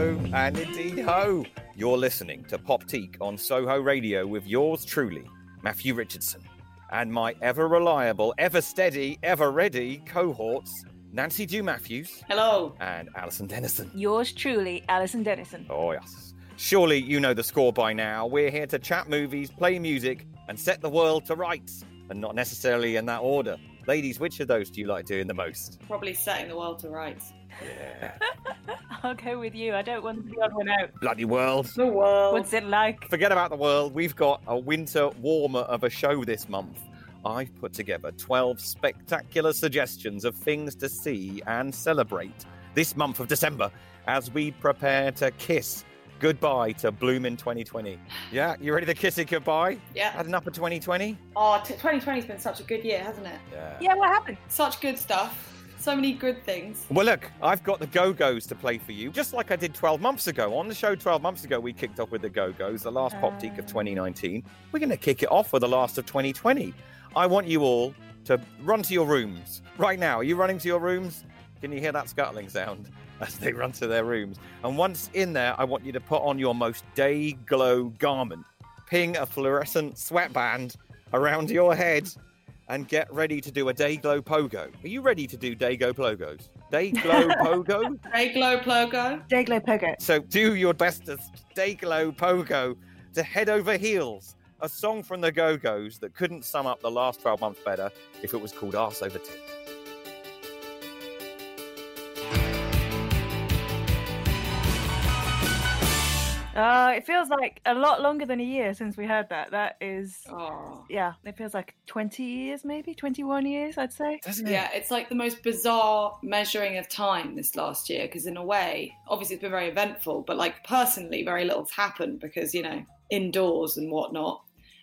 Ho ho, and indeed ho! You're listening to Pop Teak on Soho Radio with yours truly, Matthew Richardson, and my ever reliable, ever steady, ever ready cohorts, Nancy Dew Matthews Hello. and Alison Dennison. Yours truly, Alison Dennison. Oh, yes. Surely you know the score by now. We're here to chat movies, play music, and set the world to rights, and not necessarily in that order. Ladies, which of those do you like doing the most? Probably setting the world to rights. I'll go with you. I don't want the odd one out. Bloody world. The world. What's it like? Forget about the world. We've got a winter warmer of a show this month. I've put together 12 spectacular suggestions of things to see and celebrate this month of December as we prepare to kiss goodbye to Blooming 2020. Yeah, you ready to kiss it goodbye? Yeah. Had enough of 2020? Oh, t- 2020's been such a good year, hasn't it? Yeah. Yeah, what happened? Such good stuff. So many good things. Well, look, I've got the Go Go's to play for you, just like I did 12 months ago. On the show 12 months ago, we kicked off with the Go Go's, the last pop teak of ah. 2019. We're going to kick it off with the last of 2020. I want you all to run to your rooms right now. Are you running to your rooms? Can you hear that scuttling sound as they run to their rooms? And once in there, I want you to put on your most day glow garment, ping a fluorescent sweatband around your head, and get ready to do a day glow pogo. Are you ready to do day glow pogos? Day glow pogo? day glow pogo? Day glow Pogo. So do your best to day glow pogo to head over heels. A song from the Go Go's that couldn't sum up the last 12 months better if it was called Arse Over Tip. Uh, it feels like a lot longer than a year since we heard that. That is, Oh. yeah, it feels like 20 years, maybe 21 years, I'd say. Doesn't Yeah, it's like the most bizarre measuring of time this last year because, in a way, obviously it's been very eventful, but like personally, very little's happened because, you know, indoors and whatnot.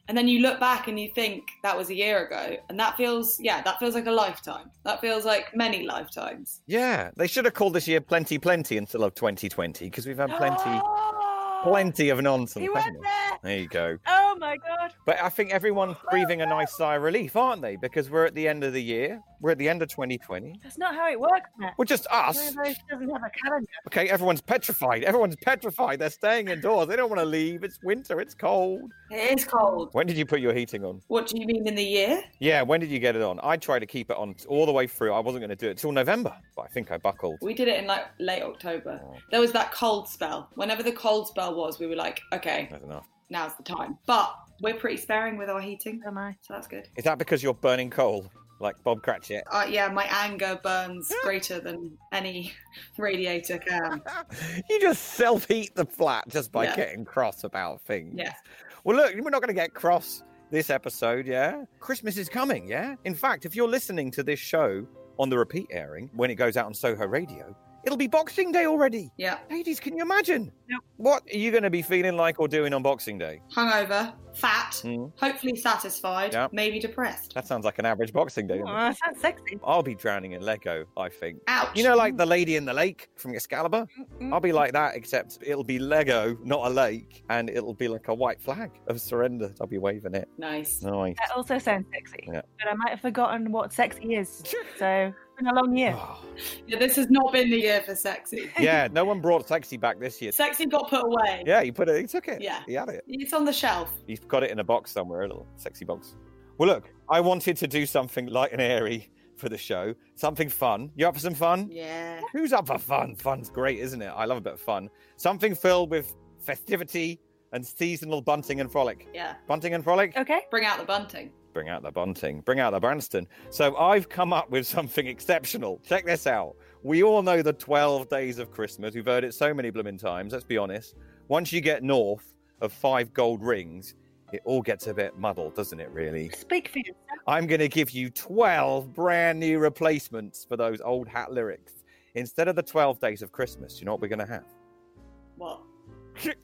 And then you look back and you think that was a year ago, and that feels, yeah, that feels like a lifetime. That feels like many lifetimes. Yeah, they should have called this year Plenty Plenty instead of 2020 because we've had plenty, Oh, plenty of nonsense. He went there. There you go. Oh my god. But I think everyone's oh, breathing a nice sigh of relief, aren't they? Because we're at the end of the year. We're at the end of 2020. That's not how it works, Matt. We're just us. Doesn't have a calendar. Okay, everyone's petrified. Everyone's petrified. They're staying indoors. They don't want to leave. It's winter. It's cold. It is cold. When did you put your heating on? What do you mean in the year? Yeah, when did you get it on? I tried to keep it on all the way through. I wasn't going to do it till November, but I think I buckled. We did it in like late October. Oh. There was that cold spell. Whenever the cold spell was, we were like, okay, That's enough. Now's the time. But we're pretty sparing with our heating, Am I? so that's good. Is that because you're burning coal, like Bob Cratchit? Uh, yeah, my anger burns greater than any radiator can. you just self-heat the flat just by Yeah. getting cross about things. Yeah. Well, look, we're not going to get cross this episode, yeah? Christmas is coming, yeah? In fact, if you're listening to this show on the repeat airing when it goes out on Soho Radio, it'll be Boxing Day already. Yeah. Ladies, can you imagine? Yep. What are you going to be feeling like or doing on Boxing Day? Hungover, fat, Hmm. hopefully satisfied, Yeah. maybe depressed. That sounds like an average Boxing Day. Oh, that sounds sexy. I'll be drowning in Lego, I think. Ouch. You know, like the lady in the lake from Excalibur? Mm-mm. I'll be like that, except it'll be Lego, not a lake, and it'll be like a white flag of surrender. I'll be waving it. Nice. Nice. That also sounds sexy. Yeah. But I might have forgotten what sexy is. So, it's been a long year. Oh. Yeah, this has not been the year for sexy. yeah, no one brought sexy back this year. Sexy got put away. Yeah, he put it. He took it. Yeah. he had it. It's on the shelf. He's got it in a box somewhere, a little sexy box. Well, look, I wanted to do something light and airy for the show. Something fun. You up for some fun? Yeah. Who's up for fun? Fun's great, isn't it? I love a bit of fun. Something filled with festivity and seasonal bunting and frolic. Yeah. Bunting and frolic? Okay. Bring out the bunting. Bring out the bunting. Bring out the Branston. So I've come up with something exceptional. Check this out. We all know the 12 days of Christmas. We've heard it so many blooming times. Let's be honest. Once you get north of five gold rings, it all gets a bit muddled, doesn't it, really? Speak for yourself. I'm going to give you 12 brand new replacements for those old hat lyrics. Instead of the 12 days of Christmas, you know what we're going to have? What?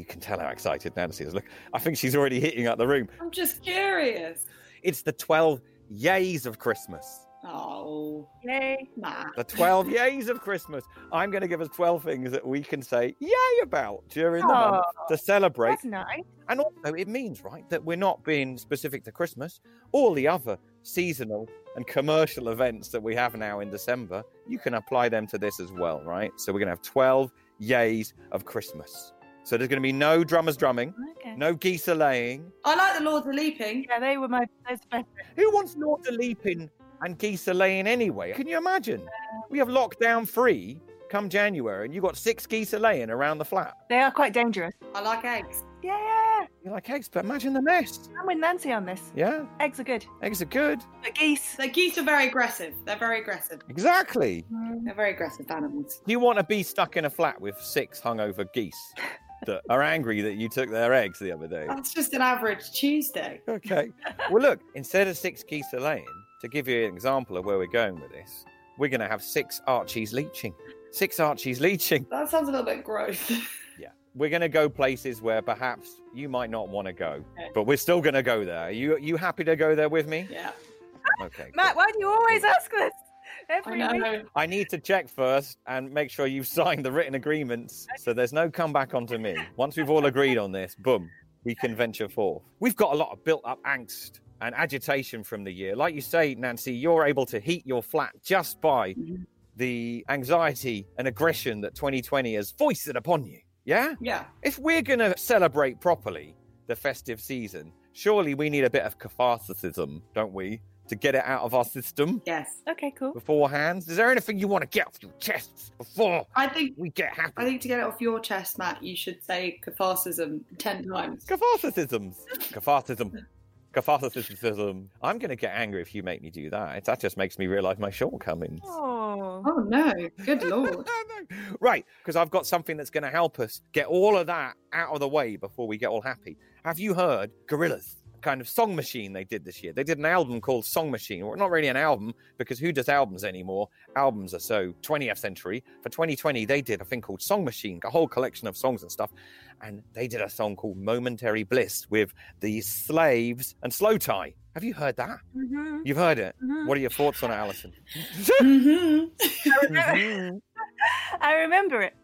You can tell how excited Nancy is. Look, I think she's already hitting up the room. I'm just curious. It's the 12 yays of Christmas. Oh, Yay. Matt. The 12 yays of Christmas. I'm going to give us 12 things that we can say yay about during the month to celebrate. That's nice. And also, it means, right, that we're not being specific to Christmas. All the other seasonal and commercial events that we have now in December, you can apply them to this as well, right? So we're going to have 12 yays of Christmas. So there's going to be no drummers drumming, Okay. no geese a laying. I like the Lords of Leaping. Yeah, they were my those best. Who wants Lords a leaping and geese a laying anyway? Can you imagine? We have lockdown free come January, and you've got six geese a laying around the flat. They are quite dangerous. I like eggs. Yeah, You're like eggs, but imagine the mess. I'm with Nancy on this. Yeah, Eggs are good, eggs are good. but geese. The geese are very aggressive. They're very aggressive. Exactly. mm, They're very aggressive animals. Do you want to be stuck in a flat with six hungover geese that are angry that you took their eggs the other day? That's just an average Tuesday. Okay. Well, look, instead of six geese a laying, to give you an example of where we're going with this, we're going to have six Archies leeching. Six Archies leeching. That sounds a little bit gross. Yeah. We're going to go places where perhaps you might not want to go, Okay. but we're still going to go there. Are you, you happy to go there with me? yeah. Okay. Matt, why do you always ask this? I Every week. I need to check first and make sure you've signed the written agreements so there's no comeback onto me. Once we've all agreed on this, boom, we can venture forth. We've got a lot of built up angst and agitation from the year. Like you say, Nancy, you're able to heat your flat just by Mhm. the anxiety and aggression that 2020 has foisted upon you. Yeah? Yeah. If we're going to celebrate properly the festive season, surely we need a bit of catharticism, don't we? To get it out of our system Yes. Okay, cool. beforehand? Is there anything you want to get off your chest before I think we get happy? I think to get it off your chest, Matt, you should say catharsism ten times. Catharticisms. Catharticism. Catharticism. I'm going to get angry if you make me do that. That just makes me realise my shortcomings. Oh, Oh no! Good lord. right, because I've got something that's going to help us get all of that out of the way before we get all happy. Have you heard Gorillaz? Kind of song machine they did this year. They did an album called Song Machine. Well, not really an album because who does albums anymore? Albums are so 20th century. For 2020, they did a thing called Song Machine, a whole collection of songs and stuff. And they did a song called Momentary Bliss with the Slaves and slowthai. Have you heard that? Mhm, You've heard it. mhm. What are your thoughts on it, Alison? hmm I remember it,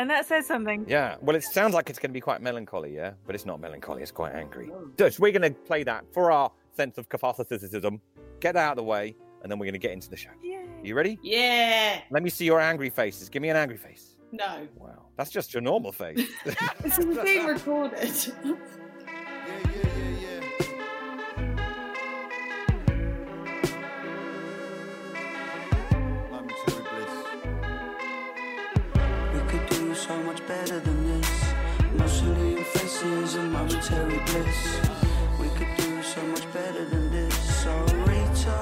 and that says something. Yeah, well, it sounds like it's going to be quite melancholy, yeah, but it's not melancholy. It's quite angry. Dutch, we're going to play that for our sense of catharticism. Get that out of the way, and then we're going to get into the show. Yay. You ready? Yeah. Let me see your angry faces. Give me an angry face. No. Wow, that's just your normal face. This is being recorded. so much better than this. Mostly your faces and momentary bliss. We could do so much better than this. Oh Rita,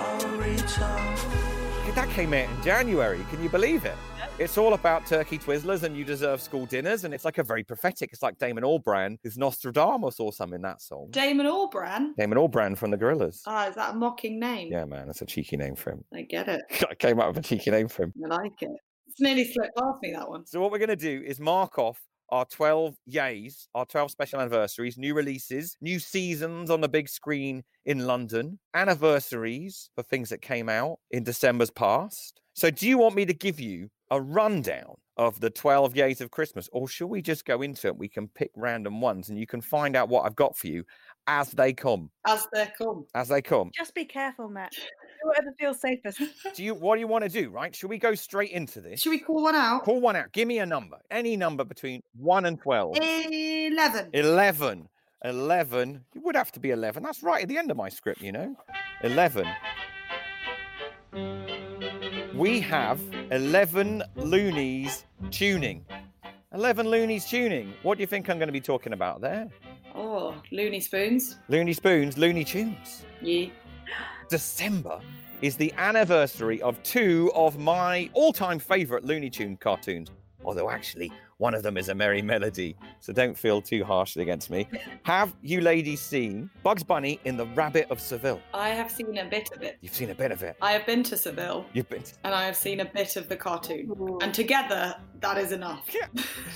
oh Rita. that came out in January. Can you believe it? It's all about turkey twizzlers and you deserve school dinners, and it's like a very prophetic. It's like Damon Albarn is Nostradamus or something in that song. Damon Albarn. Damon Albarn from the Gorillaz. Ah, is that a mocking name? Yeah, man, that's a cheeky name for him. I get it. I came up with a cheeky name for him. I like it. It's nearly slipped past me that one. So what we're going to do is mark off our 12 yays, our 12 special anniversaries, new releases, new seasons on the big screen in London, anniversaries for things that came out in December's past. So do you want me to give you a rundown of the 12 yays of Christmas or shall we just go into it? We can pick random ones and you can find out what I've got for you as they come, As they come. as they come. Just be careful, Matt. Do whatever feels safest. Do you what do you want to do, right? Should we go straight into this? Should we call one out? Call one out. Give me a number. Any number between 1 and 12. Eleven. 11. 11. It would have to be 11. That's right at the end of my script, you know. 11. We have 11 loonies tuning. 11 loonies tuning. What do you think I'm going to be talking about there? Oh, Looney Spoons. Looney Spoons, Looney Tunes. Yeah. December is the anniversary of two of my all time favourite Looney Tune cartoons. Although, actually, one of them is a merry melody, so don't feel too harshly against me. Have you ladies seen Bugs Bunny in The Rabbit of Seville? I have seen a bit of it. You've seen a bit of it. I have been to Seville You've been. and I have seen a bit of the cartoon. And together, that is enough.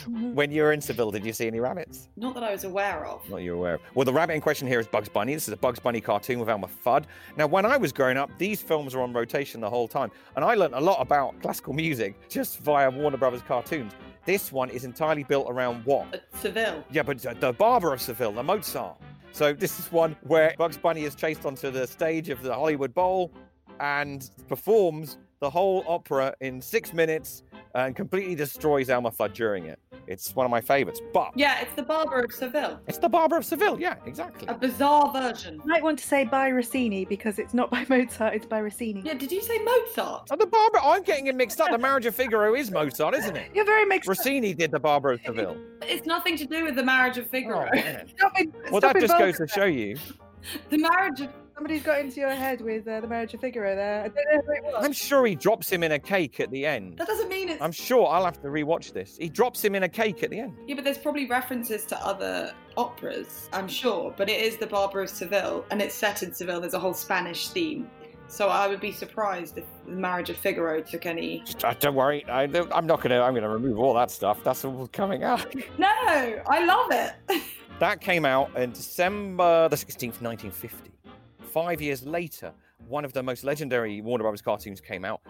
When you were in Seville, did you see any rabbits? Not that I was aware of. Not you're aware of. Well, the rabbit in question here is Bugs Bunny. This is a Bugs Bunny cartoon with Elmer Fudd. Now, when I was growing up, these films were on rotation the whole time, and I learned a lot about classical music just via Warner Brothers cartoons. This one is entirely built around what? Seville. Yeah, but the- the Barber of Seville, the Mozart. So this is one where Bugs Bunny is chased onto the stage of the Hollywood Bowl and performs the whole opera in six minutes and completely destroys Elmer Fudd during it. It's one of my favorites. But Yeah, it's the Barber of Seville. it's the Barber of Seville. Yeah, exactly. A bizarre version. You might want to say by Rossini because it's not by Mozart, it's by Rossini. Yeah, did you say Mozart? Oh, the Barber. I'm getting it mixed up. The Marriage of Figaro is Mozart, isn't it? You're very mixed up. Rossini did the Barber of Seville. It's nothing to do with the marriage of Figaro. Oh, man. Stop in- Well, stop that just goes to show you. the marriage of Somebody's got into your head with uh, the marriage of Figaro there. I don't know who it was. I'm sure he drops him in a cake at the end. that doesn't mean it's I'm sure I'll have to rewatch this. He drops him in a cake at the end. Yeah, but there's probably references to other operas, I'm sure. But it is the Barber of Seville, and it's set in Seville. There's a whole Spanish theme. So I would be surprised if the Marriage of Figaro took any. Uh, don't worry. I, I'm not gonna. I'm gonna remove all that stuff. That's all coming out. No, I love it. that came out in December the 16th, 1950. Five years later, one of the most legendary Warner Brothers cartoons came out.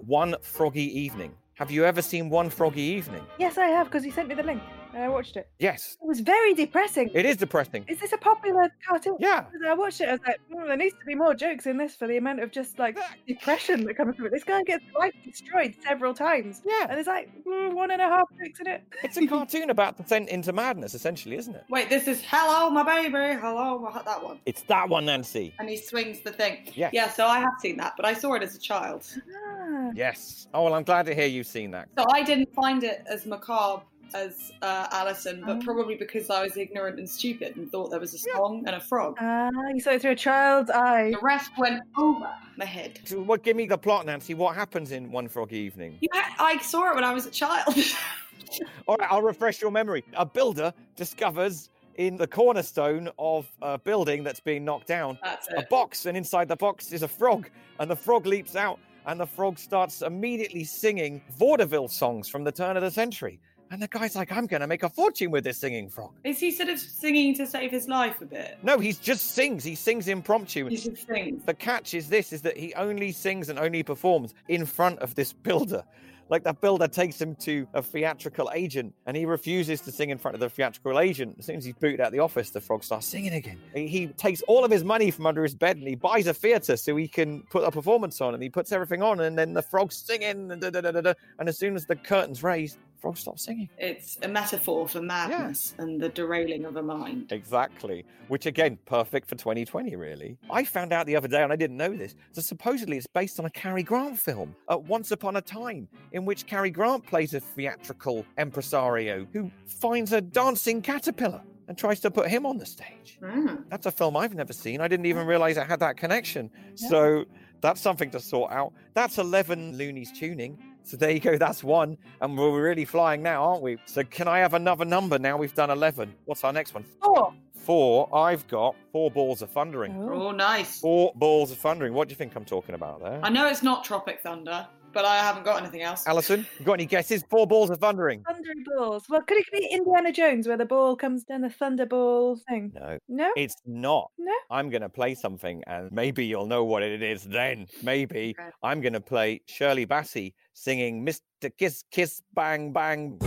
One Froggy Evening. Have you ever seen One Froggy Evening? Yes, I have because you sent me the link and I watched it. Yes. It was very depressing. It is depressing. Is this a popular cartoon? Yeah. Because I watched it. I was like, "Hmm, there needs to be more jokes in this for the amount of just like depression that comes from it. This guy gets life destroyed several times, Yeah. and there's like mm, one and a half jokes in it. It's a cartoon about descent into madness, essentially, isn't it? Wait, this is Hello, my baby. Hello, my... that one. It's that one, Nancy. And he swings the thing. Yeah. Yeah, so I have seen that, but I saw it as a child. Ah. Yes. Oh, well, I'm glad to hear you've seen that. So I didn't find it as macabre as uh, Alison, but Oh. probably because I was ignorant and stupid and thought there was a song and a frog. Ah, you saw it through a child's eye. The rest went over my head. So what? Give me the plot, Nancy. What happens in One Frog Evening? Yeah, I saw it when I was a child. All right, I'll refresh your memory. A builder discovers in the cornerstone of a building that's being knocked down That's a box, and inside the box is a frog, and the frog leaps out, and the frog starts immediately singing vaudeville songs from the turn of the century. And the guy's like, I'm going to make a fortune with this singing frog. Is he sort of singing to save his life a bit? No, he just sings. He sings impromptu. He just sings. The catch is this: is that he only sings and only performs in front of this builder. Like the builder takes him to a theatrical agent, and he refuses to sing in front of the theatrical agent. As soon as he's booted out the office, the frog starts singing again. He, takes all of his money from under his bed and he buys a theatre so he can put a performance on, and he puts everything on, and then the frog's singing, and, da, da, da, da, da. and as soon as the curtain's raised, frog stops singing. It's a metaphor for madness and the derailing of a mind. Exactly. Which again, perfect for 2020, really. I found out the other day, and I didn't know this, that supposedly it's based on a Cary Grant film, uh, Once Upon a Time, in which Cary Grant plays a theatrical impresario who finds a dancing caterpillar and tries to put him on the stage. Mm. That's a film I've never seen. I didn't even realize it had that connection. So that's something to sort out. That's 11 loonies tuning. So there you go, that's one. And we're really flying now, aren't we? So can I have another number now? We've done 11. What's our next one? Four. Four. I've got four balls of thundering. Oh. Oh, nice. Four balls of thundering. What do you think I'm talking about there? I know it's not Tropic Thunder, but I haven't got anything else. Alison, you got any guesses? Four balls of thundering. Thundering balls. Well, could it be Indiana Jones where the ball comes down the thunderball thing? No, No? it's not. No? I'm going to play something and maybe you'll know what it is then. Maybe Okay. I'm going to play Shirley Bassey singing Mr. Kiss Kiss Bang Bang.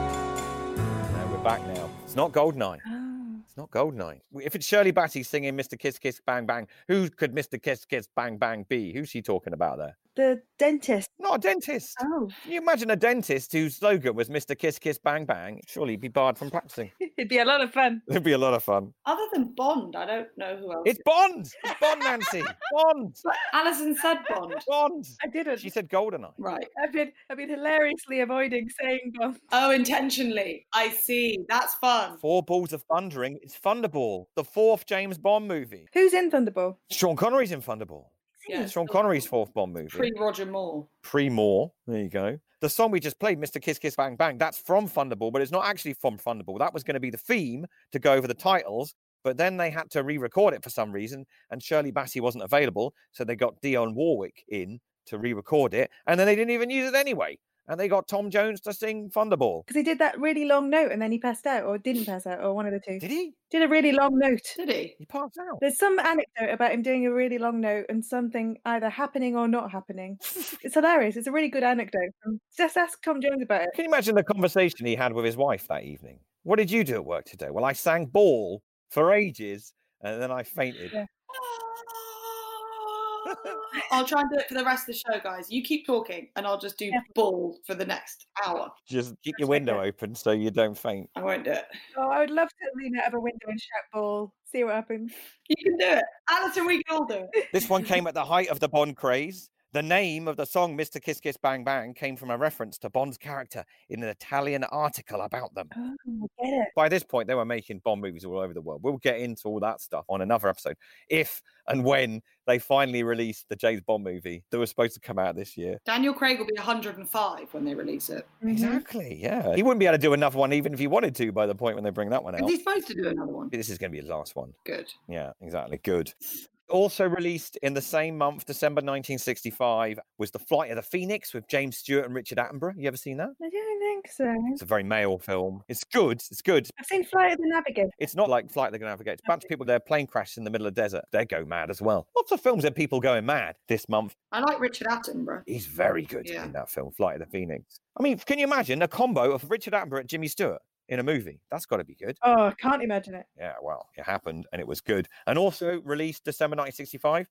Now we're back now. It's not Goldeneye. Oh. It's not Goldeneye. If it's Shirley Bassey singing Mr. Kiss Kiss Bang Bang, who could Mr. Kiss Kiss Bang Bang be? Who's she talking about there? The dentist. Not a dentist. Oh, Can you imagine a dentist whose slogan was Mr. Kiss Kiss Bang Bang? Surely he'd be barred from practicing. it'd be a lot of fun. It'd be a lot of fun. Other than Bond, I don't know who else. It's Bond! It's Bond, Nancy! Bond! Alison said Bond. Bond! I didn't. She said Goldeneye. Right. I've been I've been hilariously avoiding saying Bond. Oh, intentionally. I see. That's fun. Four Balls of Thundering. It's Thunderball, the fourth James Bond movie. Who's in Thunderball? Sean Connery's in Thunderball. Yeah, Sean Connery's fourth Bond movie. Pre Roger Moore. Pre Moore. There you go. The song we just played, Mr. Kiss Kiss Bang Bang, that's from Thunderball, but it's not actually from Thunderball. That was going to be the theme to go over the titles, but then they had to re record it for some reason, and Shirley Bassey wasn't available. So they got Dionne Warwick in to re record it, and then they didn't even use it anyway. And they got Tom Jones to sing Thunderball. Because he did that really long note and then he passed out, or didn't pass out, or one of the two. Did he? Did a really long note. Did he? He passed out. There's some anecdote about him doing a really long note and something either happening or not happening. It's hilarious. It's a really good anecdote. Um, Just ask Tom Jones about it. Can you imagine the conversation he had with his wife that evening? What did you do at work today? Well, I sang ball for ages and then I fainted. Yeah. I'll try and do it for the rest of the show, guys. You keep talking, and I'll just do Yeah. ball for the next hour. Just keep your window open so you don't faint. I won't do it. Oh, I would love to lean out of a window and shout ball. See what happens. You can do it, Alison. We can all do it. This one came at the height of the Bond craze. The name of the song, Mr. Kiss Kiss Bang Bang, came from a reference to Bond's character in an Italian article about them. Oh, I get it. By this point, they were making Bond movies all over the world. We'll get into all that stuff on another episode. If and when they finally release the James Bond movie that was supposed to come out this year. Daniel Craig will be 105 when they release it. Mhm. Exactly, yeah. He wouldn't be able to do another one even if he wanted to by the point when they bring that one Is out. he supposed to do another one? This is going to be his last one. Good. Yeah, exactly. Good. Also released in the same month, December 1965, was The Flight of the Phoenix with James Stewart and Richard Attenborough. You ever seen that? I don't think so. It's a very male film. It's good. It's good. I've seen Flight of the Navigator. It's not like Flight of the Navigator. It's a bunch of people, their plane crashes in the middle of the desert. They go mad as well. Lots of films that people going mad this month. I like Richard Attenborough. He's very good Yeah. in that film, Flight of the Phoenix. I mean, can you imagine a combo of Richard Attenborough and Jimmy Stewart in a movie? That's got to be good. Oh, I can't imagine it. Yeah, well, it happened and it was good. And also released December 1965,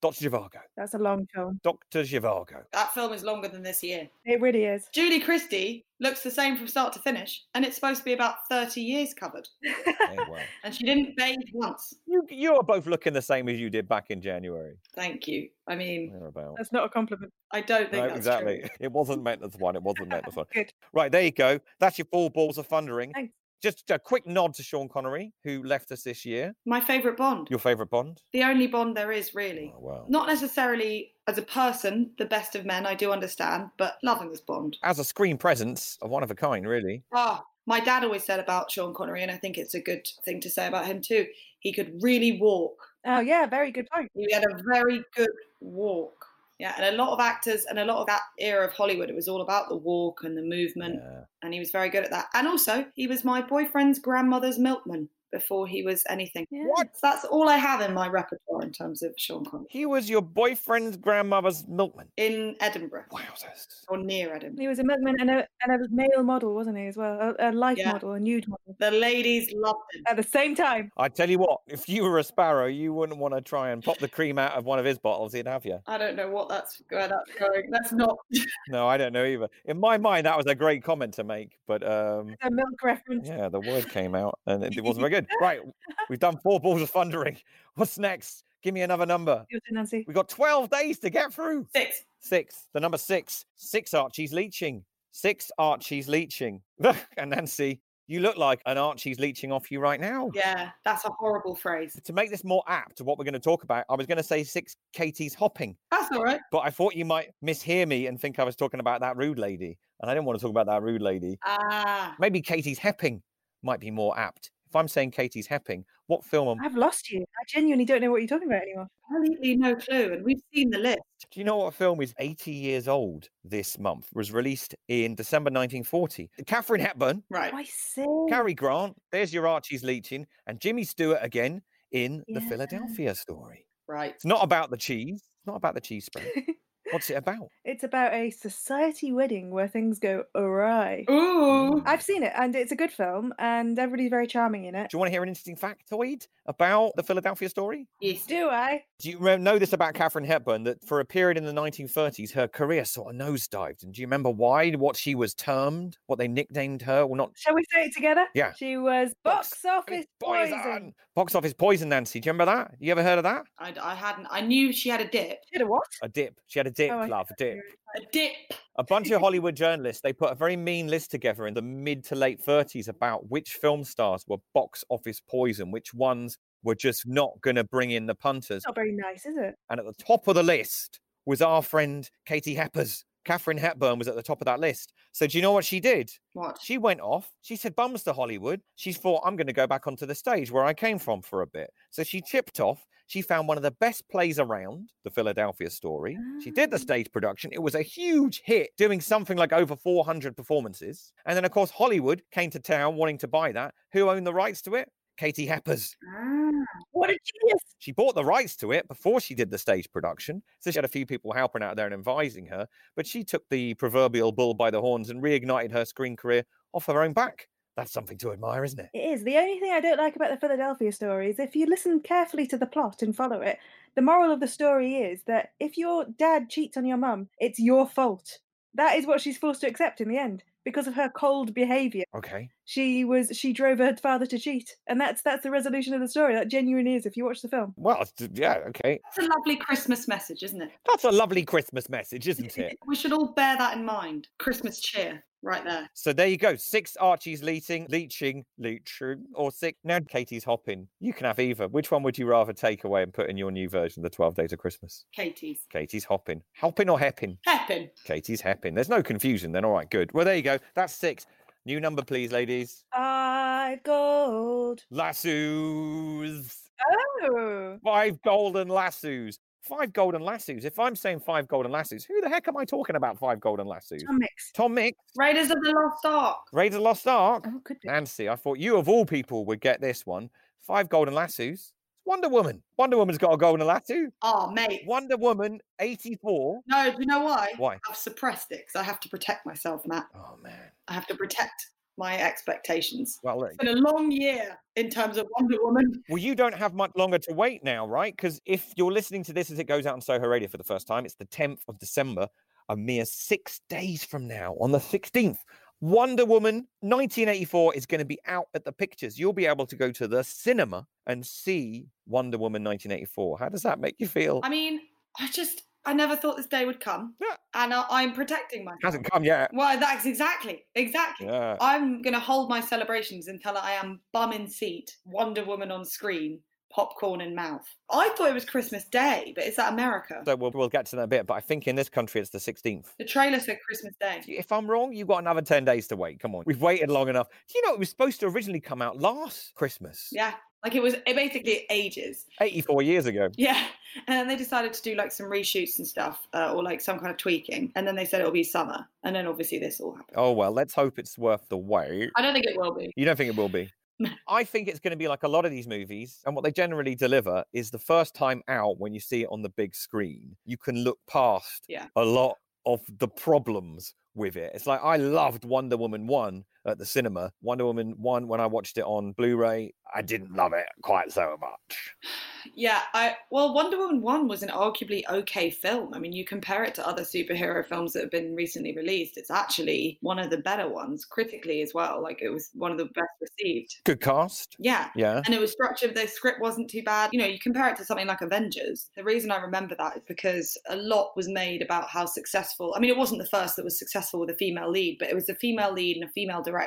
Dr. Zhivago. That's a long film. Dr. Zhivago. That film is longer than this year. It really is. Julie Christie looks the same from start to finish, and it's supposed to be about 30 years covered. Oh, yeah, well. And she didn't bathe once. You, you are both looking the same as you did back in January. Thank you. I mean, Thereabout. That's not a compliment. I don't think No, that's exactly. true. It wasn't meant as one. It wasn't meant as one. Good. Right, there you go. That's your four balls of thundering. Thanks. Just a quick nod to Sean Connery, who left us this year. My favourite Bond. Your favourite Bond? The only Bond there is, really. Oh, well. Not necessarily as a person, the best of men, I do understand, but loving him as Bond. As a screen presence, a one of a kind, really. Ah, my dad always said about Sean Connery, and I think it's a good thing to say about him too. He could really walk. Oh, yeah, very good point. He had a very good walk. Yeah, and a lot of actors and a lot of that era of Hollywood, it was all about the walk and the movement, Yeah. and he was very good at that. And also, he was my boyfriend's grandmother's milkman before he was anything. Yeah. What? So that's all I have in my repertoire in terms of Sean Connery. He was your boyfriend's grandmother's milkman. In Edinburgh, Wowzers. or near Edinburgh. He was a milkman and a, and a male model, wasn't he, as well? A, a life Yeah. model, a nude model. The ladies loved him. At the same time. I tell you what, if you were a sparrow, you wouldn't want to try and pop the cream out of one of his bottles. He'd have you. I don't know what that's where that's going. That's not. No, I don't know either. In my mind, that was a great comment to make, but um, A milk reference. yeah, the word came out and it, it wasn't very good. Right, we've done four balls of thundering. What's next? Give me another number. Your turn, Nancy. We've got 12 days to get through. Six. Six. The number six. Six Archie's leeching. Six Archie's leeching. and Nancy, you look like an Archie's leeching off you right now. Yeah, that's a horrible phrase. To make this more apt to what we're going to talk about, I was going to say six Katie's hopping, That's all right. but I thought you might mishear me and think I was talking about that rude lady. And I didn't want to talk about that rude lady. Ah, Maybe Katie's hepping might be more apt. If I'm saying Katie's hepping, what film am I've lost you. I genuinely don't know what you're talking about anymore. completely no clue, and we've seen the list. Do you know what film is 80 years old this month? Was released in December 1940. Katharine Hepburn, Right. I see. Cary Grant, there's your Archie's leeching, and Jimmy Stewart again in the Philadelphia story. Right. It's not about the cheese. It's not about the cheese spread. What's it about? It's about a society wedding where things go awry. Ooh. I've seen it and it's a good film and everybody's very charming in it. Do you want to hear an interesting factoid about the Philadelphia story? Yes. Do I? Do you know this about Katharine Hepburn that for a period in the 1930s, her career sort of nosedived? And do you remember why? What she was termed? What they nicknamed her? Well, not Shall we say it together? Yeah. She was Box box office poison. Box office poison, Nancy. Do you remember that? You ever heard of that? I, I hadn't. I knew she had a dip. She had a what? A dip. She had a dip, Oh, love, a dip. A dip. A bunch of Hollywood journalists, they put a very mean list together in the mid to late 30s about which film stars were box office poison, which ones were just not going to bring in the punters. It's not very nice, is it? And at the top of the list was our friend Katie Heppers. Katharine Hepburn was at the top of that list. So do you know what she did? What? She went off. She said, bums to Hollywood. She thought, I'm going to go back onto the stage where I came from for a bit. So she chipped off. She found one of the best plays around, the Philadelphia story. She did the Ah. stage production. It was a huge hit, doing something like over 400 performances. And then, of course, Hollywood came to town wanting to buy that. Who owned the rights to it? Katie Heppers. Ah. What a genius! She bought the rights to it before she did the stage production. So she had a few people helping out there and advising her. But she took the proverbial bull by the horns and reignited her screen career off her own back. That's something to admire, isn't it? It is. The only thing I don't like about the Philadelphia story is if you listen carefully to the plot and follow it, the moral of the story is that if your dad cheats on your mum, it's your fault. That is what she's forced to accept in the end because of her cold behavior. Okay. She was she drove her father to cheat, and that's that's the resolution of the story. That genuinely is if you watch the film. Well, yeah, okay. That's a lovely Christmas message, isn't it? That's a lovely Christmas message, isn't it? We should all bear that in mind. Christmas cheer, right there. So there you go. Six Archie's leeching, leeching, leeching, or six. Now Katie's hopping. You can have either. Which one would you rather take away and put in your new version, the 12 Days of Christmas? Katie's. Katie's hopping. Hopping or hepping? Heppin. Katie's hepping. There's no confusion then. All right, good. Well, there you go. That's six. New number, please, ladies. Five gold. Lassos. Oh, Five golden lassos. Five golden lassos. If I'm saying five golden lassos, who the heck am I talking about? Five golden lassos. Tom Mix. Tom Mix, Raiders of the Lost Ark. Raiders of the Lost Ark. Oh. Nancy, I thought you of all people would get this one. Five golden lassos. Wonder Woman. Wonder Woman's got a golden lasso. Oh, mate. Wonder Woman 84. No, do you know why? Why? I've suppressed it because I have to protect myself, Matt. Oh man. I have to protect my expectations. Well, look, It's been a long year in terms of Wonder Woman. well, you don't have much longer to wait now, right? Because if you're listening to this as it goes out on Soho Radio for the first time, it's the 10th of December, a mere six days from now, on the 16th. Wonder Woman 1984 is going to be out at the pictures. You'll be able to go to the cinema and see Wonder Woman 1984. How does that make you feel? I mean, I just, I never thought this day would come. Yeah. And I, I'm protecting myself. Hasn't come yet. Well, that's exactly, exactly. Yeah. I'm going to hold my celebrations until I am bum in seat, Wonder Woman on screen, popcorn in mouth. I thought it was Christmas Day, but is that America? So we'll, we'll get to that in a bit, but I think in this country it's the 16th. The trailer said Christmas Day. If I'm wrong, you've got another 10 days to wait. Come on. We've waited long enough. Do you know it was supposed to originally come out last Christmas? Yeah. Like it was it basically ages. 84 years ago. Yeah. And then they decided to do like some reshoots and stuff, uh, or like some kind of tweaking. And then they said it'll be summer. And then obviously this all happened. Oh, well, let's hope it's worth the wait. I don't think it will be. You don't think it will be? I think it's going to be like a lot of these movies, and what they generally deliver is the first time out when you see it on the big screen, you can look past Yeah. a lot of the problems with it. It's like I loved Wonder Woman 1 at the cinema. Wonder Woman 1, when I watched it on Blu ray, I didn't love it quite so much. Yeah, I well, Wonder Woman one was an arguably okay film. I mean, you compare it to other superhero films that have been recently released, it's actually one of the better ones critically as well. Like it was one of the best received. Good cast. Yeah. Yeah. And it was structured, the script wasn't too bad. You know, you compare it to something like Avengers. The reason I remember that is because a lot was made about how successful, I mean, it wasn't the first that was successful with a female lead, but it was a female lead and a female director.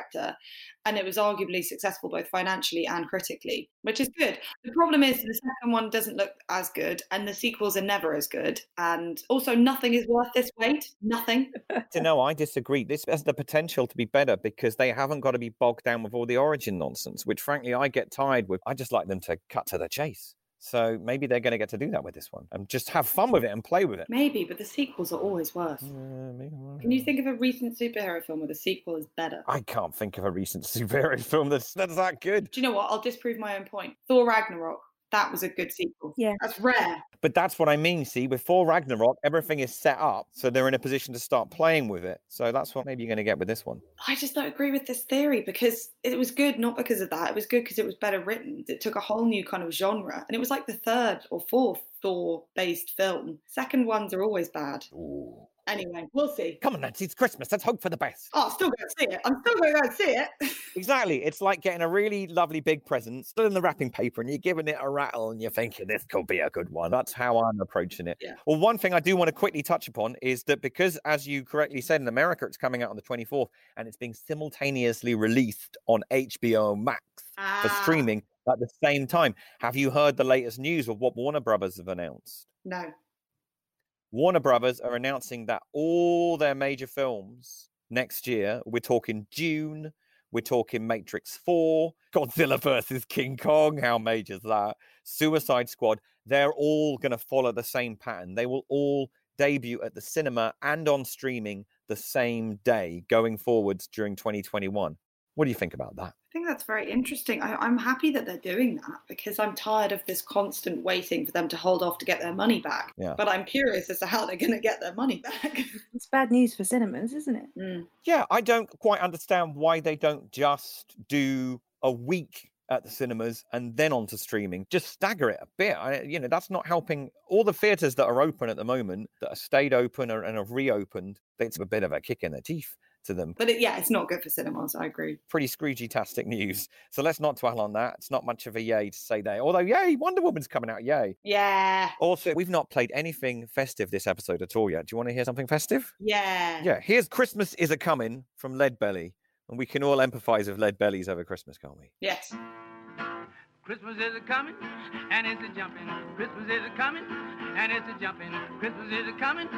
And it was arguably successful both financially and critically, which is good. The problem is the second one doesn't look as good, and the sequels are never as good. And also, nothing is worth this wait. Nothing. to know, I disagree. This has the potential to be better because they haven't got to be bogged down with all the origin nonsense, which frankly I get tired with. I just like them to cut to the chase. So maybe they're going to get to do that with this one and just have fun with it and play with it. Maybe, but the sequels are always worse. Maybe- Can you think of a recent superhero film where the sequel is better? I can't think of a recent superhero film that's, that's that good. Do you know what? I'll disprove my own point. Thor Ragnarok. That was a good sequel. Yeah. That's rare. But that's what I mean. See, before Ragnarok, everything is set up, so they're in a position to start playing with it. So that's what maybe you're going to get with this one. I just don't agree with this theory because it was good not because of that. It was good because it was better written. It took a whole new kind of genre, and it was like the third or fourth Thor-based film. Second ones are always bad. Ooh. Anyway, we'll see. Come on, Nancy, it's Christmas. Let's hope for the best. Oh, I'm still going to see it. I'm still going to go and see it. Exactly. It's like getting a really lovely big present, still in the wrapping paper, and you're giving it a rattle and you're thinking, this could be a good one. That's how I'm approaching it. Yeah. Well, one thing I do want to quickly touch upon is that because, as you correctly said, in America, it's coming out on the 24th and it's being simultaneously released on HBO Max for Ah, streaming at the same time. Have you heard the latest news of what Warner Brothers have announced? No. Warner Brothers are announcing that all their major films next year, we're talking June, we're talking Matrix 4, Godzilla versus King Kong, how major is that? Suicide Squad, they're all going to follow the same pattern. They will all debut at the cinema and on streaming the same day going forwards during 2021. What do you think about that? I think that's very interesting. I, I'm happy that they're doing that because I'm tired of this constant waiting for them to hold off to get their money back. Yeah. But I'm curious as to how they're going to get their money back. It's bad news for cinemas, isn't it? Mm. Yeah, I don't quite understand why they don't just do a week at the cinemas and then onto streaming. Just stagger it a bit. I, you know, that's not helping all the theaters that are open at the moment that have stayed open or- and have reopened. It's a bit of a kick in the teeth to them. But it, yeah, it's not good for cinemas. I agree. Pretty scroogey-tastic news. So let's not dwell on that. It's not much of a yay to say there. Although, yay, Wonder Woman's coming out. Yay. Yeah. Also, we've not played anything festive this episode at all yet. Do you want to hear something festive? Yeah. Yeah, here's Christmas is a coming from Lead Belly. And we can all empathize with lead bellies over Christmas, can't we? Yes. Christmas is a coming and it's a jumping. Christmas is a coming and it's a jumping. Christmas is a coming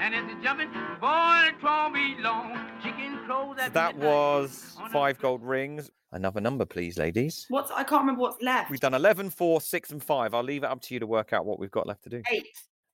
and it's a jumping. Boy, it won't be long. Chicken crows So that was five gold rings. Another number, please, ladies. What's I can't remember what's left. We've done 11, 4, 6, and 5. I'll leave it up to you to work out what we've got left to do. eight.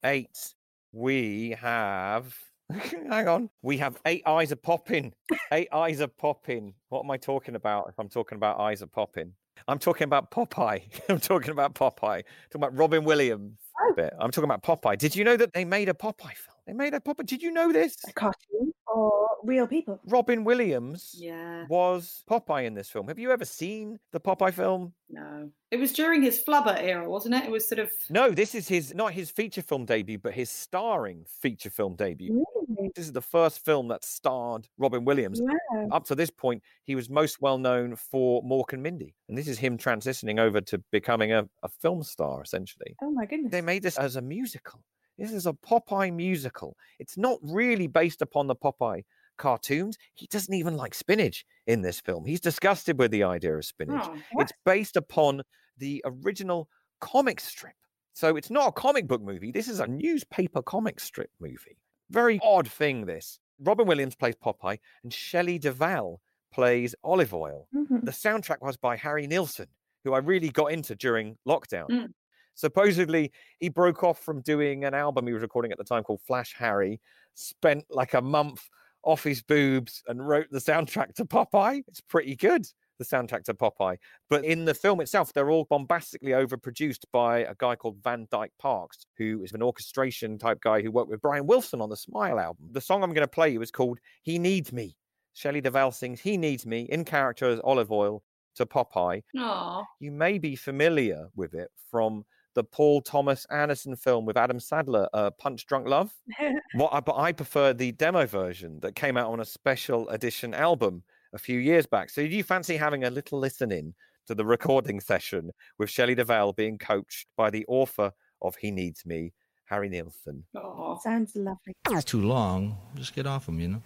Eight. We have. Hang on. We have eight eyes are popping. Eight eyes are popping. What am I talking about if I'm talking about eyes are popping? I'm talking about Popeye. I'm talking about Popeye. talking about Robin Williams. Oh. Bit. I'm talking about Popeye. Did you know that they made a Popeye film? They made a Popeye. Did you know this? A cartoon or real people? Robin Williams Yeah. was Popeye in this film. Have you ever seen the Popeye film? No. It was during his flubber era, wasn't it? It was sort of. No, this is his not his feature film debut, but his starring feature film debut. Really? This is the first film that starred Robin Williams. Wow. Up to this point, he was most well known for Mork and Mindy. And this is him transitioning over to becoming a, a film star, essentially. Oh my goodness. They made this as a musical. This is a Popeye musical. It's not really based upon the Popeye cartoons. He doesn't even like spinach in this film. He's disgusted with the idea of spinach. Oh, It's based upon the original comic strip. So it's not a comic book movie. This is a newspaper comic strip movie. Very odd thing, this. Robin Williams plays Popeye, and Shelley Duvall plays Olive Oyl. Mhm. The soundtrack was by Harry Nilsson, who I really got into during lockdown. Mm. Supposedly, he broke off from doing an album he was recording at the time called Flash Harry, spent like a month off his boobs, and wrote the soundtrack to Popeye. It's pretty good, the soundtrack to Popeye. But in the film itself, they're all bombastically overproduced by a guy called Van Dyke Parks, who is an orchestration type guy who worked with Brian Wilson on the Smile album. The song I'm going to play you is called He Needs Me. Shelley Duvall sings He Needs Me in character as Olive Oyl to Popeye. Aw. You may be familiar with it from the Paul Thomas Anderson film with Adam Sandler, uh, Punch Drunk Love. What I, but I prefer the demo version that came out on a special edition album a few years back. So, do you fancy having a little listen in to the recording session with Shelley Duvall being coached by the author of He Needs Me, Harry Nilsson? Aw. Sounds lovely. It's too long. Just get off him, you know.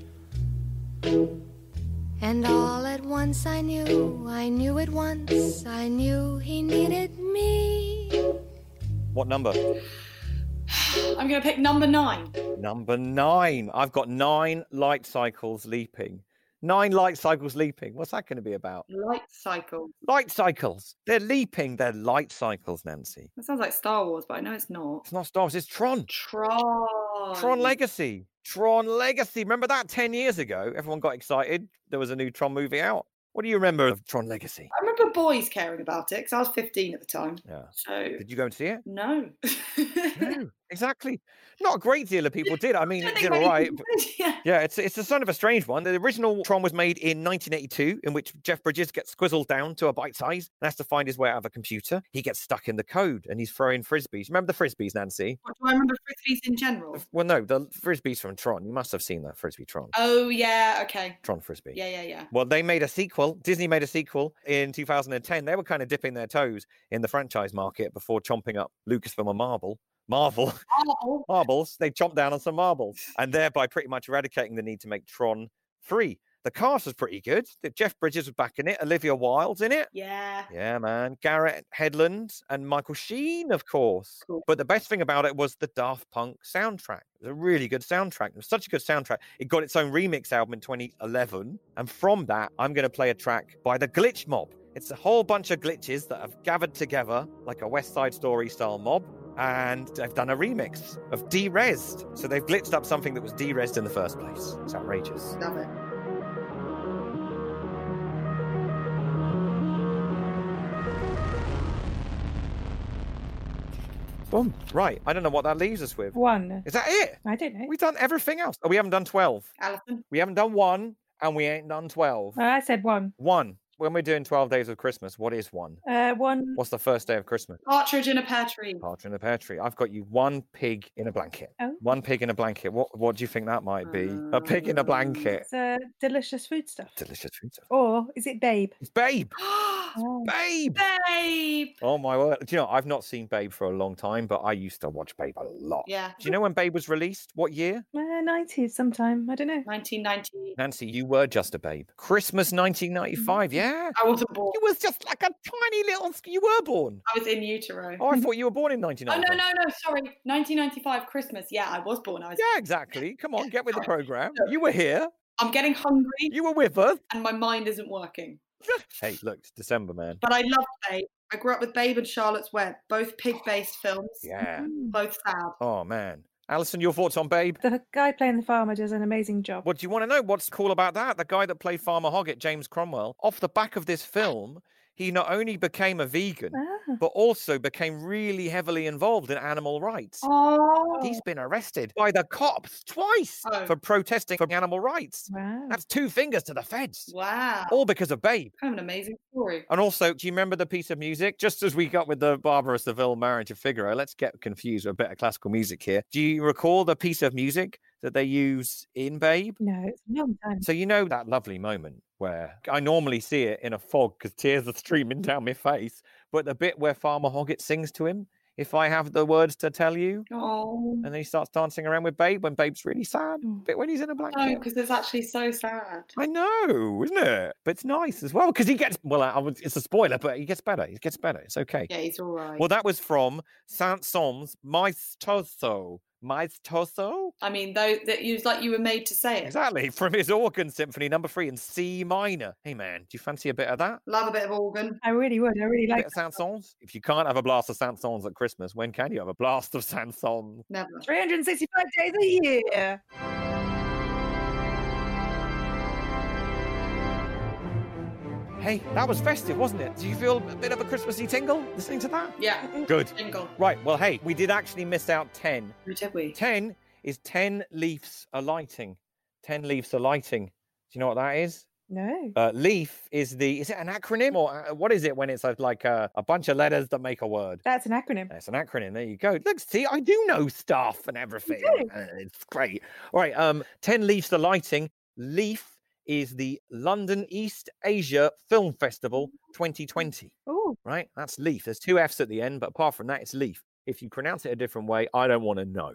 And all at once I knew, I knew at once, I knew he needed me. What number? I'm going to pick number nine. Number nine. I've got nine light cycles leaping. Nine light cycles leaping. What's that going to be about? Light cycle. Light cycles. They're leaping. They're light cycles, Nancy. That sounds like Star Wars, but I know it's not. It's not Star Wars. It's Tron. Tron. Tron Legacy. Tron Legacy. Remember that 10 years ago? Everyone got excited. There was a new Tron movie out. What do you remember of Tron Legacy? I remember boys caring about it because I was 15 at the time. Yeah. So Did you go and see it? no. No, exactly. Not a great deal of people did. I mean, it did all right. but- yeah. Yeah, it's it's a son of a strange one. The original Tron was made in 1982, in which Jeff Bridges gets squizzled down to a bite size and has to find his way out of a computer. He gets stuck in the code and he's throwing frisbees. Remember the frisbees, Nancy? What, do I remember frisbees in general? Well, no, the frisbees from Tron. You must have seen that frisbee Tron. Oh yeah, okay. Tron frisbee. Yeah, yeah, yeah. Well, they made a sequel. Disney made a sequel in 2010. They were kind of dipping their toes in the franchise market before chomping up Lucasfilm and Marvel. Marvel Oh, marbles. They chomped down on some marbles and thereby pretty much eradicating the need to make Tron 3. The cast was pretty good. Jeff Bridges was back in it. Olivia Wilde's in it. yeah. Yeah, man. Garrett Hedlund and Michael Sheen, of course. Cool. But the best thing about it was the Daft Punk soundtrack. It was a really good soundtrack. It was such a good soundtrack. It got its own remix album in 2011. And from that, I'm going to play a track by the Glitch Mob. It's a whole bunch of glitches that have gathered together like a West Side Story style mob. And they've done a remix of Derezzed. So they've glitched up something that was Derezzed in the first place. It's outrageous. Love it. Boom. Right. I don't know what that leaves us with. One. Is that it? I don't know. We've done everything else. Oh, we haven't done 12. Alison. We haven't done one, and we ain't done 12. I said one. One. When we're doing 12 days of Christmas, what is one? Uh, one. What's the first day of Christmas? Partridge in a pear tree. Partridge in a pear tree. I've got you one pig in a blanket. Oh. One pig in a blanket. What What do you think that might be? A pig in a blanket. It's uh, delicious food stuff. Delicious food stuff. Or is it Babe? It's Babe. Oh. Babe. Babe. Oh my word. Do you know, I've not seen Babe for a long time, but I used to watch Babe a lot. Yeah. Do you know when Babe was released? What year? Uh, 90s sometime. I don't know. 1990. Nancy, you were just a babe. Christmas 1995. Yeah. I wasn't born. You was just like a tiny little. You were born. I was in utero. Oh, I thought you were born in Oh 1995. no, no, no! Sorry, 1995 Christmas. Yeah, I was born. I was. Yeah, exactly. Come on, get with the program. You were here. I'm getting hungry, You were with us. and my mind isn't working. Hey, look, it's December, man. But I love Babe. I grew up with Babe and Charlotte's Web, both pig-based films. Yeah. Both sad. Oh man, Alison, your thoughts on Babe? The guy playing the farmer does an amazing job. What do you want to know? What's cool about that? The guy that played Farmer Hoggett, James Cromwell, off the back of this film, he not only became a vegan, Ah. but also became really heavily involved in animal rights. Oh, He's been arrested by the cops twice Oh. for protesting for animal rights. Wow. That's two fingers to the feds, wow! all because of Babe. kind of an amazing story. And also, do you remember the piece of music? Just as we got with the Barbara Seville marriage of Figaro, let's get confused with a bit of classical music here. Do you recall the piece of music that they use in Babe? No, it's a long time. So you know that lovely moment where I normally see it in a fog because tears are streaming down my face, but the bit where Farmer Hoggett sings to him, if I have the words to tell you, Oh, and then he starts dancing around with Babe when Babe's really sad, oh. but when he's in a black. no, because it's actually so sad. I know, isn't it? But it's nice as well because he gets well. I, I would- it's a spoiler, but he gets better. He gets better. It's okay. Yeah, he's all right. Well, that was from Saint-Saëns Maestoso. Maestoso? I mean, though, that you was like you were made to say it. Exactly. From his organ symphony number three in C minor. Hey man, do you fancy a bit of that? Love a bit of organ. I really would. I really A like bit of If you can't have a blast of Saint-Saëns at Christmas, when can you have a blast of Saint-Saëns? Never. 365 days a year. Hey, that was festive, wasn't it? Do you feel a bit of a Christmassy tingle listening to that? Yeah. Good. Jingle. Right, well, hey, we did actually miss out 10. Who did we? 10 is 10 leaves alighting. 10 leaves alighting. Do you know what that is? No. Uh, leaf is the, is it an acronym or uh, what is it when it's uh, like a, a bunch of letters that make a word? That's an acronym. That's an acronym. There you go. Look, see, I do know stuff and everything. do? Uh, It's great. All right. Um, 10 Leaves to Lighting. Leaf is the London East Asia Film Festival mm. 2020. Oh, Right? That's Leaf. There's two F's at the end, but apart from that, it's Leaf. If you pronounce it a different way, I don't want to know.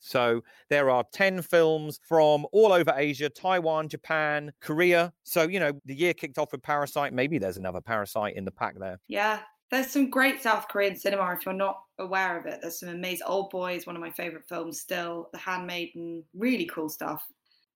So there are 10 films from all over Asia, Taiwan, Japan, Korea. So, you know, the year kicked off with Parasite. Maybe there's another Parasite in the pack there. Yeah. There's some great South Korean cinema if you're not aware of it. There's some amazing Old Boys, one of my favorite films still. The Handmaiden, really cool stuff.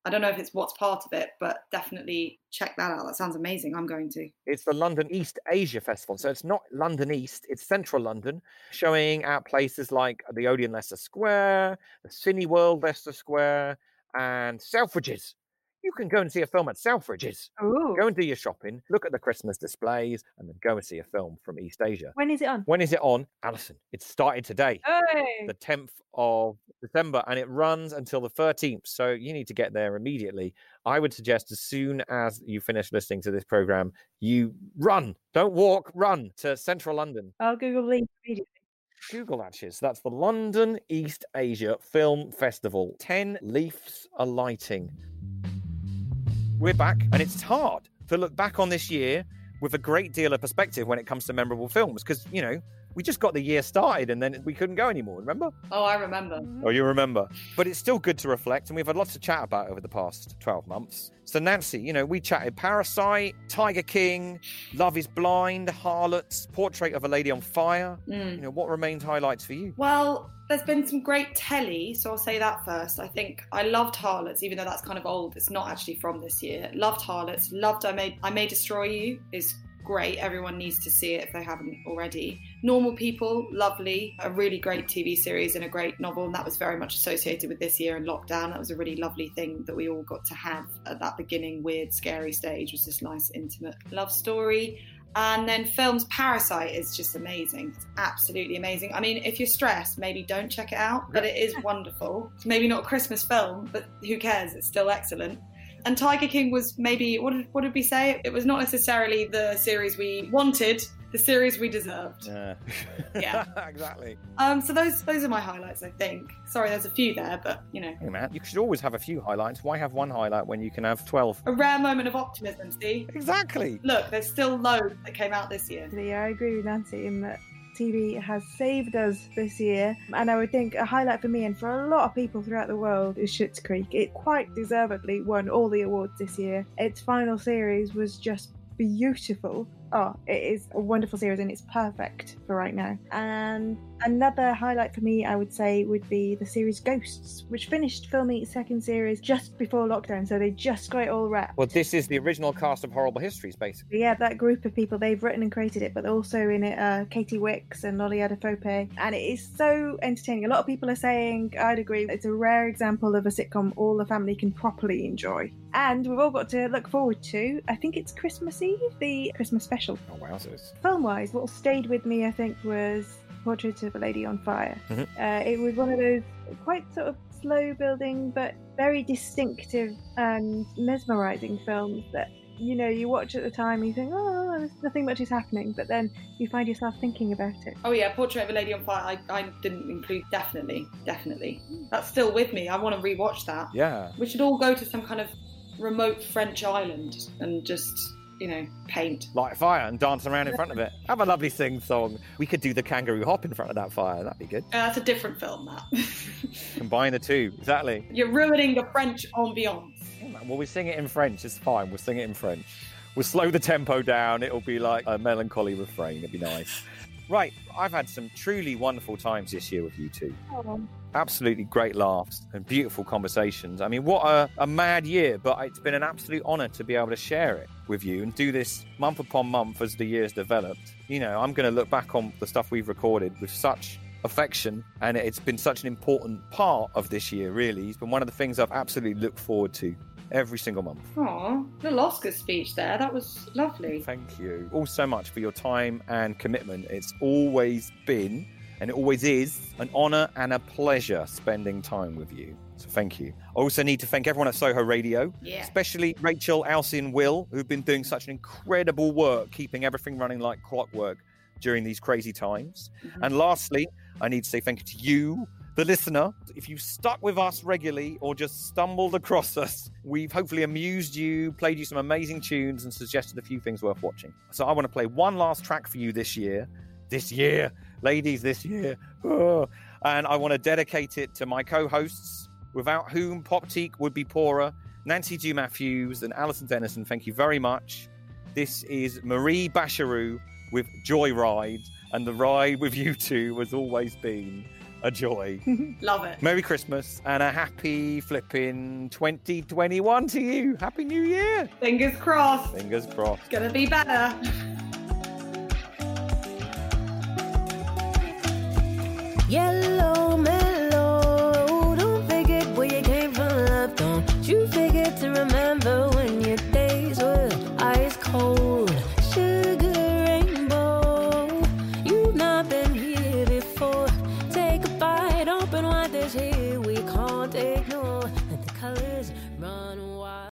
I don't know if it's what's part of it, but definitely check that out. That sounds amazing. I'm going to. It's the London East Asia Festival. So it's not London East, it's central London, showing at places like the Odeon Leicester Square, the Cineworld Leicester Square, and Selfridges. You can go and see a film at Selfridges. Ooh. Go and do your shopping, look at the Christmas displays, and then go and see a film from East Asia. When is it on? When is it on? Alison, it started today, Hey. the 10th of December, and it runs until the 13th. So you need to get there immediately. I would suggest as soon as you finish listening to this program, you run. Don't walk, run to central London. I'll Google link immediately. Google that. That's the London East Asia Film Festival. 10 leaves alighting. We're back, and it's hard to look back on this year with a great deal of perspective when it comes to memorable films because, you know, we just got the year started and then we couldn't go anymore, remember? Oh, I remember. Oh, you remember. But it's still good to reflect, and we've had lots to chat about over the past 12 months. So, Nancy, you know, we chatted Parasite, Tiger King, Love is Blind, Harlots, Portrait of a Lady on Fire. Mm. You know, what remains highlights for you? Well, there's been some great telly, so I'll say that first. I think I loved Harlots, even though that's kind of old. It's not actually from this year. Loved Harlots. Loved I May I May Destroy You is great. Everyone needs to see it if they haven't already. Normal People, lovely. A really great TV series and a great novel, and that was very much associated with this year and lockdown. That was a really lovely thing that we all got to have at that beginning, weird, scary stage. Was this nice, intimate love story. And then films Parasite is just amazing. It's absolutely amazing. I mean, if you're stressed, maybe don't check it out, but it is wonderful. It's maybe not a Christmas film, but who cares? It's still excellent. And Tiger King was maybe what did, what did we say? It was not necessarily the series we wanted, the series we deserved. Yeah. Yeah. exactly. Um, so those those are my highlights, I think. Sorry, there's a few there, but you know, Hey, man, you should always have a few highlights. Why have one highlight when you can have 12? a rare moment of optimism. See, Exactly. look, there's still loads that came out this year. Yeah, I agree with Nancy in that TV has saved us this year. And I would think a highlight for me and for a lot of people throughout the world is Schitt's Creek. It quite deservedly won all the awards this year. Its final series was just beautiful. Oh, it is a wonderful series and it's perfect for right now. And another highlight for me, I would say, would be the series Ghosts, which finished filming its second series just before lockdown. So they just got it all wrapped. Well, this is the original cast of Horrible Histories, basically. Yeah, that group of people, they've written and created it, but also in it uh, Katy Wix and Lolly Adefope. And it is so entertaining. A lot of people are saying, I'd agree, it's a rare example of a sitcom all the family can properly enjoy. And we've all got to look forward to, I think it's Christmas Eve, the Christmas special. Oh, wowzers. Film wise, what stayed with me, I think, was Portrait of a Lady on Fire. Mhm. Uh, it was one of those quite sort of slow building, but very distinctive and mesmerizing films that you know you watch at the time and you think, oh, there's nothing much is happening, but then you find yourself thinking about it. Oh yeah, Portrait of a Lady on Fire. I, I didn't include definitely, definitely. That's still with me. I want to rewatch that. Yeah. We should all go to some kind of remote French island and just, you know, paint. Light a fire and dance around in front of it. Have a lovely sing song. We could do the kangaroo hop in front of that fire. That'd be good. Uh, that's a different film. That Combine the two. Exactly. you're ruining the French ambiance. Yeah, Well, we sing it in French. It's fine. We'll sing it in French. We'll slow the tempo down. It'll be like a melancholy refrain. It'd be nice. Right. I've had some truly wonderful times this year with you two. Oh. absolutely great laughs and beautiful conversations. I mean, what a, a mad year, but it's been an absolute honor to be able to share it with you and do this month upon month as the years developed. You know, I'm going to look back on the stuff we've recorded with such affection, and it's been such an important part of this year, really. It's been one of the things I've absolutely looked forward to every single month. Aw, little Oscar speech there. That was lovely. Thank you all so much for your time and commitment. It's always been and it always is an honor and a pleasure spending time with you. So thank you. I also need to thank everyone at Soho Radio, Yeah. especially Rachel, Elsie, and Will, who've been doing such an incredible work keeping everything running like clockwork during these crazy times. Mm-hmm. And lastly, I need to say thank you to you, the listener. If you've stuck with us regularly or just stumbled across us, we've hopefully amused you, played you some amazing tunes, and suggested a few things worth watching. So I want to play one last track for you this year. This year, ladies, this year. Oh. And I want to dedicate it to my co hosts, without whom Poptique would be poorer. Nancy G. Matthews and Alison Dennison, thank you very much. This is Marie Bacheroux with Joyride, and the ride with you two has always been a joy. Love it. Merry Christmas and a happy flipping 2021 to you. Happy New Year. Fingers crossed. Fingers crossed. It's going to be better. Yellow mellow, don't forget where you came from, love. Don't you forget to remember when your days were ice cold.